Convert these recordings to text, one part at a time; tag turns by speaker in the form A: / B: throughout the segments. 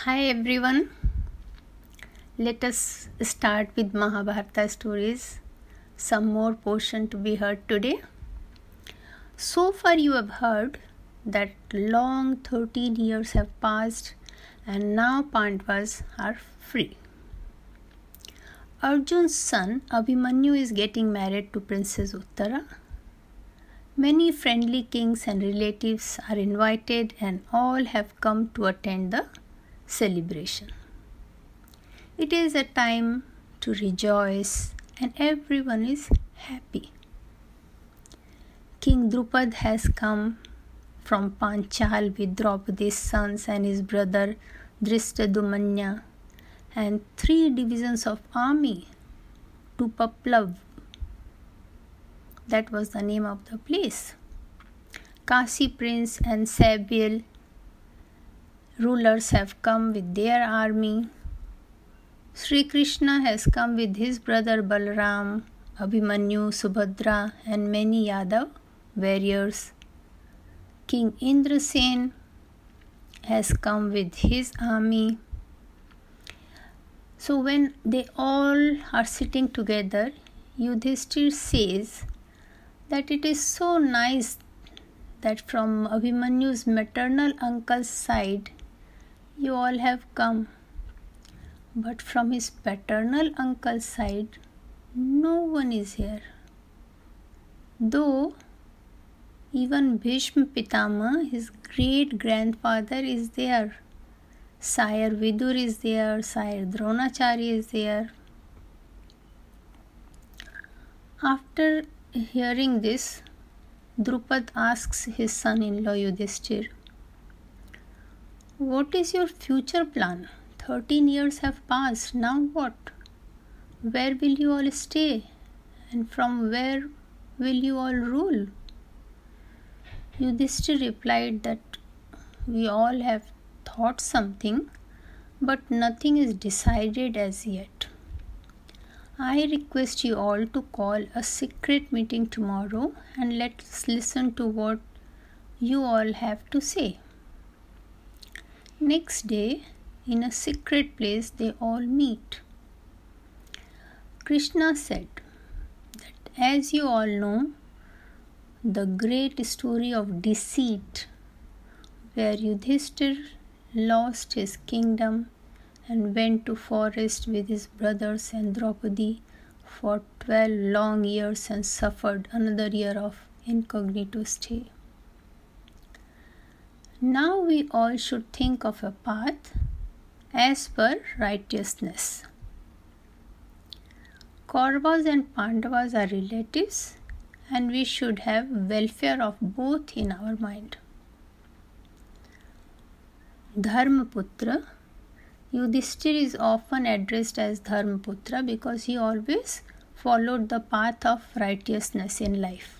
A: Hi everyone. Let us start with Mahabharata stories. Some more portion to be heard today. So far, you have heard that long 13 years have passed and now Pandavas are free. Arjun's son Abhimanyu is getting married to Princess Uttara. Many friendly kings and relatives are invited, and all have come to attend the celebration. It is a time to rejoice, and everyone is happy. King Drupad has come from Panchal with Draupadi's sons and his brother Drishtadyumna and three divisions of army to Paplav. That was the name of the place. Kasi Prince and Sabil rulers have come with their army. Sri Krishna has come with his brother Balram, Abhimanyu, Subhadra, and many Yadav warriors. King Indrasen has come with his army. So, when they all are sitting together, Yudhishthir says that it is so nice that from Abhimanyu's maternal uncle's side, you all have come. But from his paternal uncle's side, no one is here. Though even Bhishma Pitama, his great grandfather, is there. Sire Vidur is there, Sire Dronacharya is there. After hearing this, Drupad asks his son in law Yudhishthir, what is your future plan? 13 years have passed. Now what? Where will you all stay? And from where will you all rule? Yudhishthir replied that we all have thought something, but nothing is decided as yet. I request you all to call a secret meeting tomorrow and let's listen to what you all have to say. Next day, in a secret place, they all meet. Krishna said that as you all know, the great story of deceit, where Yudhishthir lost his kingdom and went to forest with his brothers and Draupadi for 12 long years and suffered another year of incognito stay. Now we all should think of a path as per righteousness. Kauravas and Pandavas are relatives, and we should have welfare of both in our mind. Dharmaputra Yudhishthir is often addressed as Dharmaputra because he always followed the path of righteousness in life.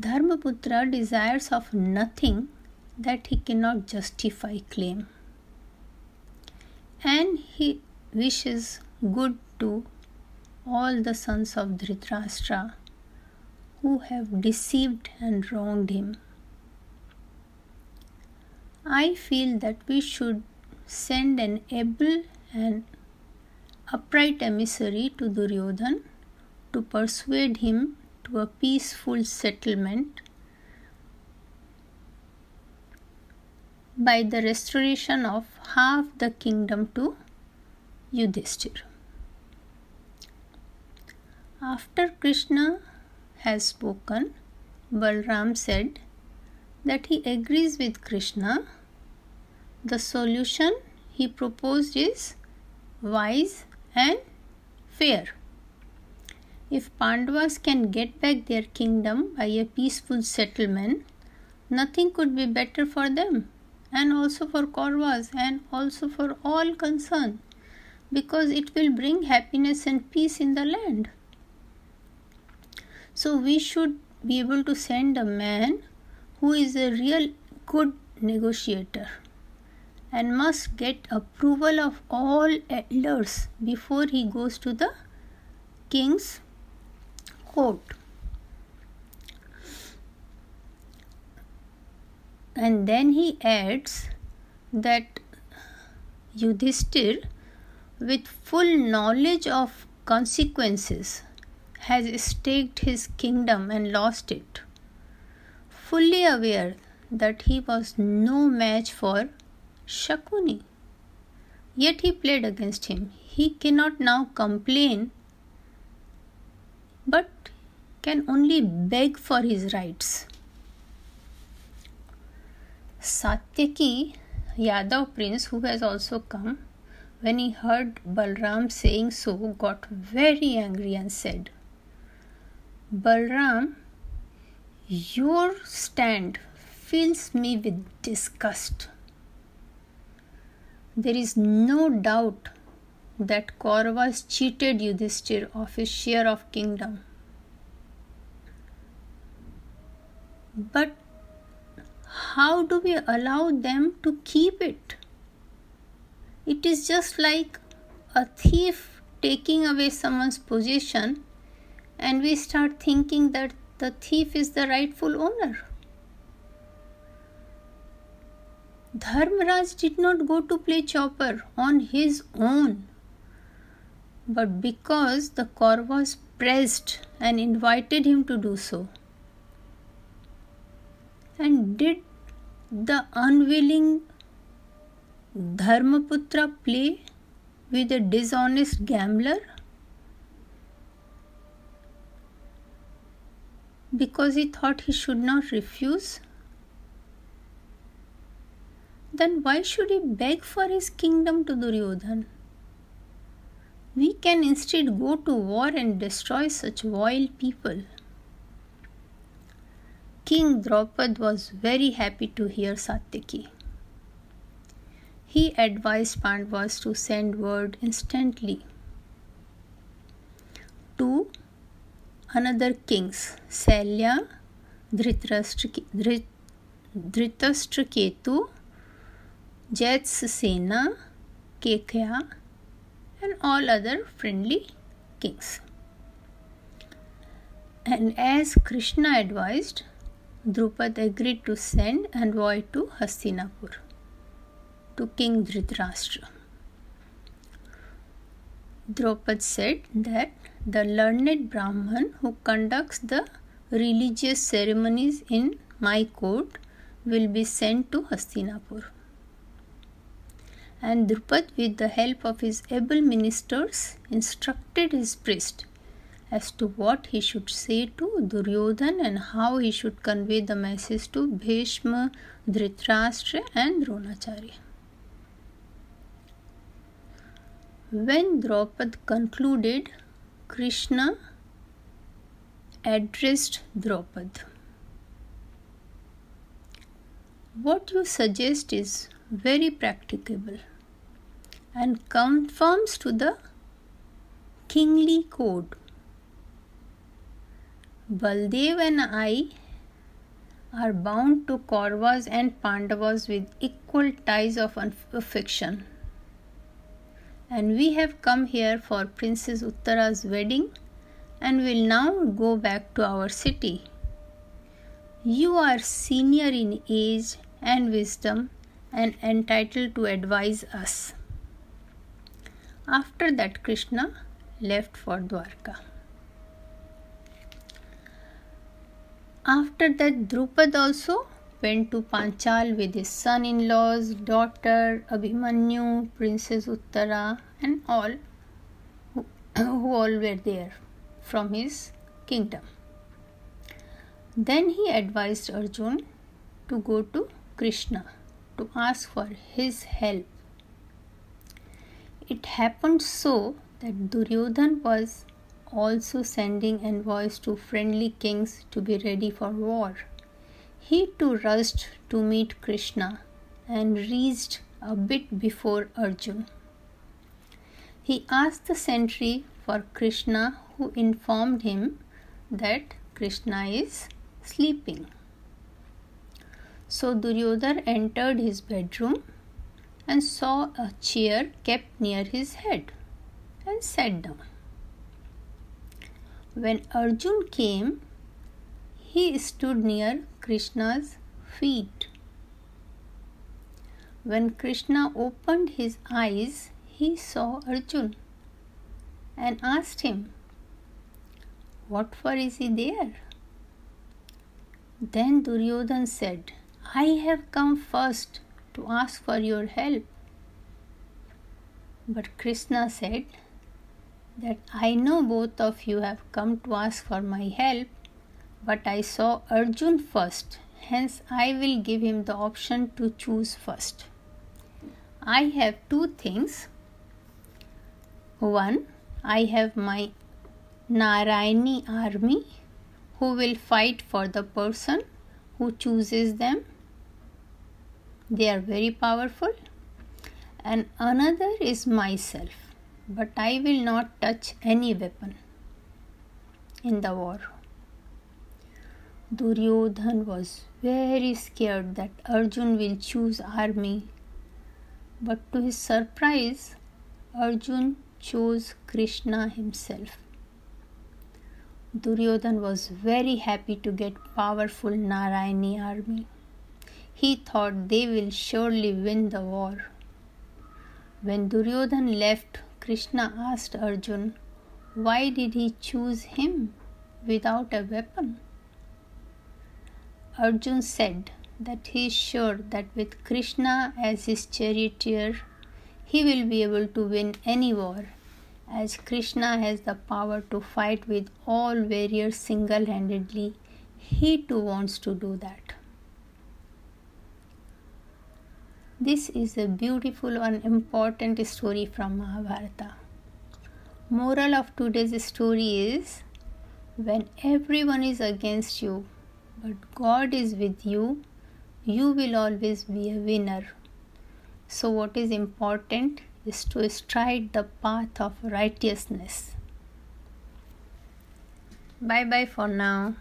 A: Dharmaputra desires of nothing that he cannot justify claim. And he wishes good to all the sons of Dhritarashtra who have deceived and wronged him. I feel that we should send an able and upright emissary to Duryodhan to persuade him to a peaceful settlement by the restoration of half the kingdom to Yudhishthir. After Krishna has spoken, Balram said that he agrees with Krishna. The solution he proposed is wise and fair. If Pandavas can get back their kingdom by a peaceful settlement, nothing could be better for them and also for Kauravas and also for all concerned because it will bring happiness and peace in the land. So we should be able to send a man who is a real good negotiator and must get approval of all elders before he goes to the king's court. And then he adds that Yudhishthir, with full knowledge of consequences, has staked his kingdom and lost it, fully aware that he was no match for Shakuni. Yet he played against him. He cannot now complain, but can only beg for his rights. Satyaki, Yadav prince, who has also come, when he heard Balram saying so, got very angry and said, Balram, your stand fills me with disgust. There is no doubt that Kauravas cheated Yudhishthir of his share of kingdom. But how do we allow them to keep it? It is just like a thief taking away someone's possession, and we start thinking that the thief is the rightful owner. Dharmaraj did not go to play chaupar on his own, but because the Kauravas pressed and invited him to do so. And did the unwilling Dharmaputra play with a dishonest gambler? Because he thought he should not refuse? then why should he beg for his kingdom to Duryodhan? We can instead go to war and destroy such vile people. King Draupad was very happy to hear Satyaki. He advised Pandavas to send word instantly to another kings, Salya, Dhritarashtraketu, Jayatsena, Kekya, and all other friendly kings. And as Krishna advised, Drupad agreed to send an envoy to Hastinapur to King Dhritarashtra. Draupad said that the learned Brahman who conducts the religious ceremonies in my court will be sent to Hastinapur and Drupad, with the help of his able ministers, instructed his priest as to what he should say to Duryodhan and how he should convey the message to Bhishma, Dhritarashtra, and Dronacharya. When Draupad concluded, Krishna addressed Draupad. What you suggest is very practicable and conforms to the kingly code. Baldev and I are bound to Kauravas and Pandavas with equal ties of affection. And we have come here for Princess Uttara's wedding and will now go back to our city. You are senior in age and wisdom and entitled to advise us. After that, Krishna left for Dwarka. After that, Drupad also went to Panchal with his son in laws, daughter, Abhimanyu, Princess Uttara, and all who, who all were there from his kingdom. Then he advised Arjun to go to Krishna to ask for his help it happened so that Duryodhan was also sending envoys to friendly kings to be ready for war. He too rushed to meet Krishna and reached a bit before Arjun. He asked the sentry for Krishna, who informed him that Krishna is sleeping. So Duryodhana entered his bedroom and saw a chair kept near his head and sat down. When Arjun came, he stood near Krishna's feet. when Krishna opened his eyes, he saw Arjun and asked him, What for is he there? Then Duryodhan said, I have come first to ask for your help. But Krishna said that I know both of you have come to ask for my help, but I saw Arjun first, hence I will give him the option to choose first. I have two things. One, I have my Narayani army who will fight for the person who chooses them. They are very powerful. And another is myself, but I will not touch any weapon in the war. Duryodhan was very scared that Arjun will choose army but to his surprise, Arjun chose Krishna himself. Duryodhan was very happy to get powerful Narayani army. He thought they will surely win the war. When Duryodhan left, Krishna asked Arjun, why did he choose him without a weapon? Arjun said, that he is sure that with Krishna as his charioteer, he will be able to win any war, as Krishna has the power to fight with all warriors single handedly. He too wants to do that. This is a beautiful and important story from Mahabharata. Moral of today's story is when everyone is against you, but God is with you, you will always be a winner. So, what is important is to stride the path of righteousness. Bye bye for now.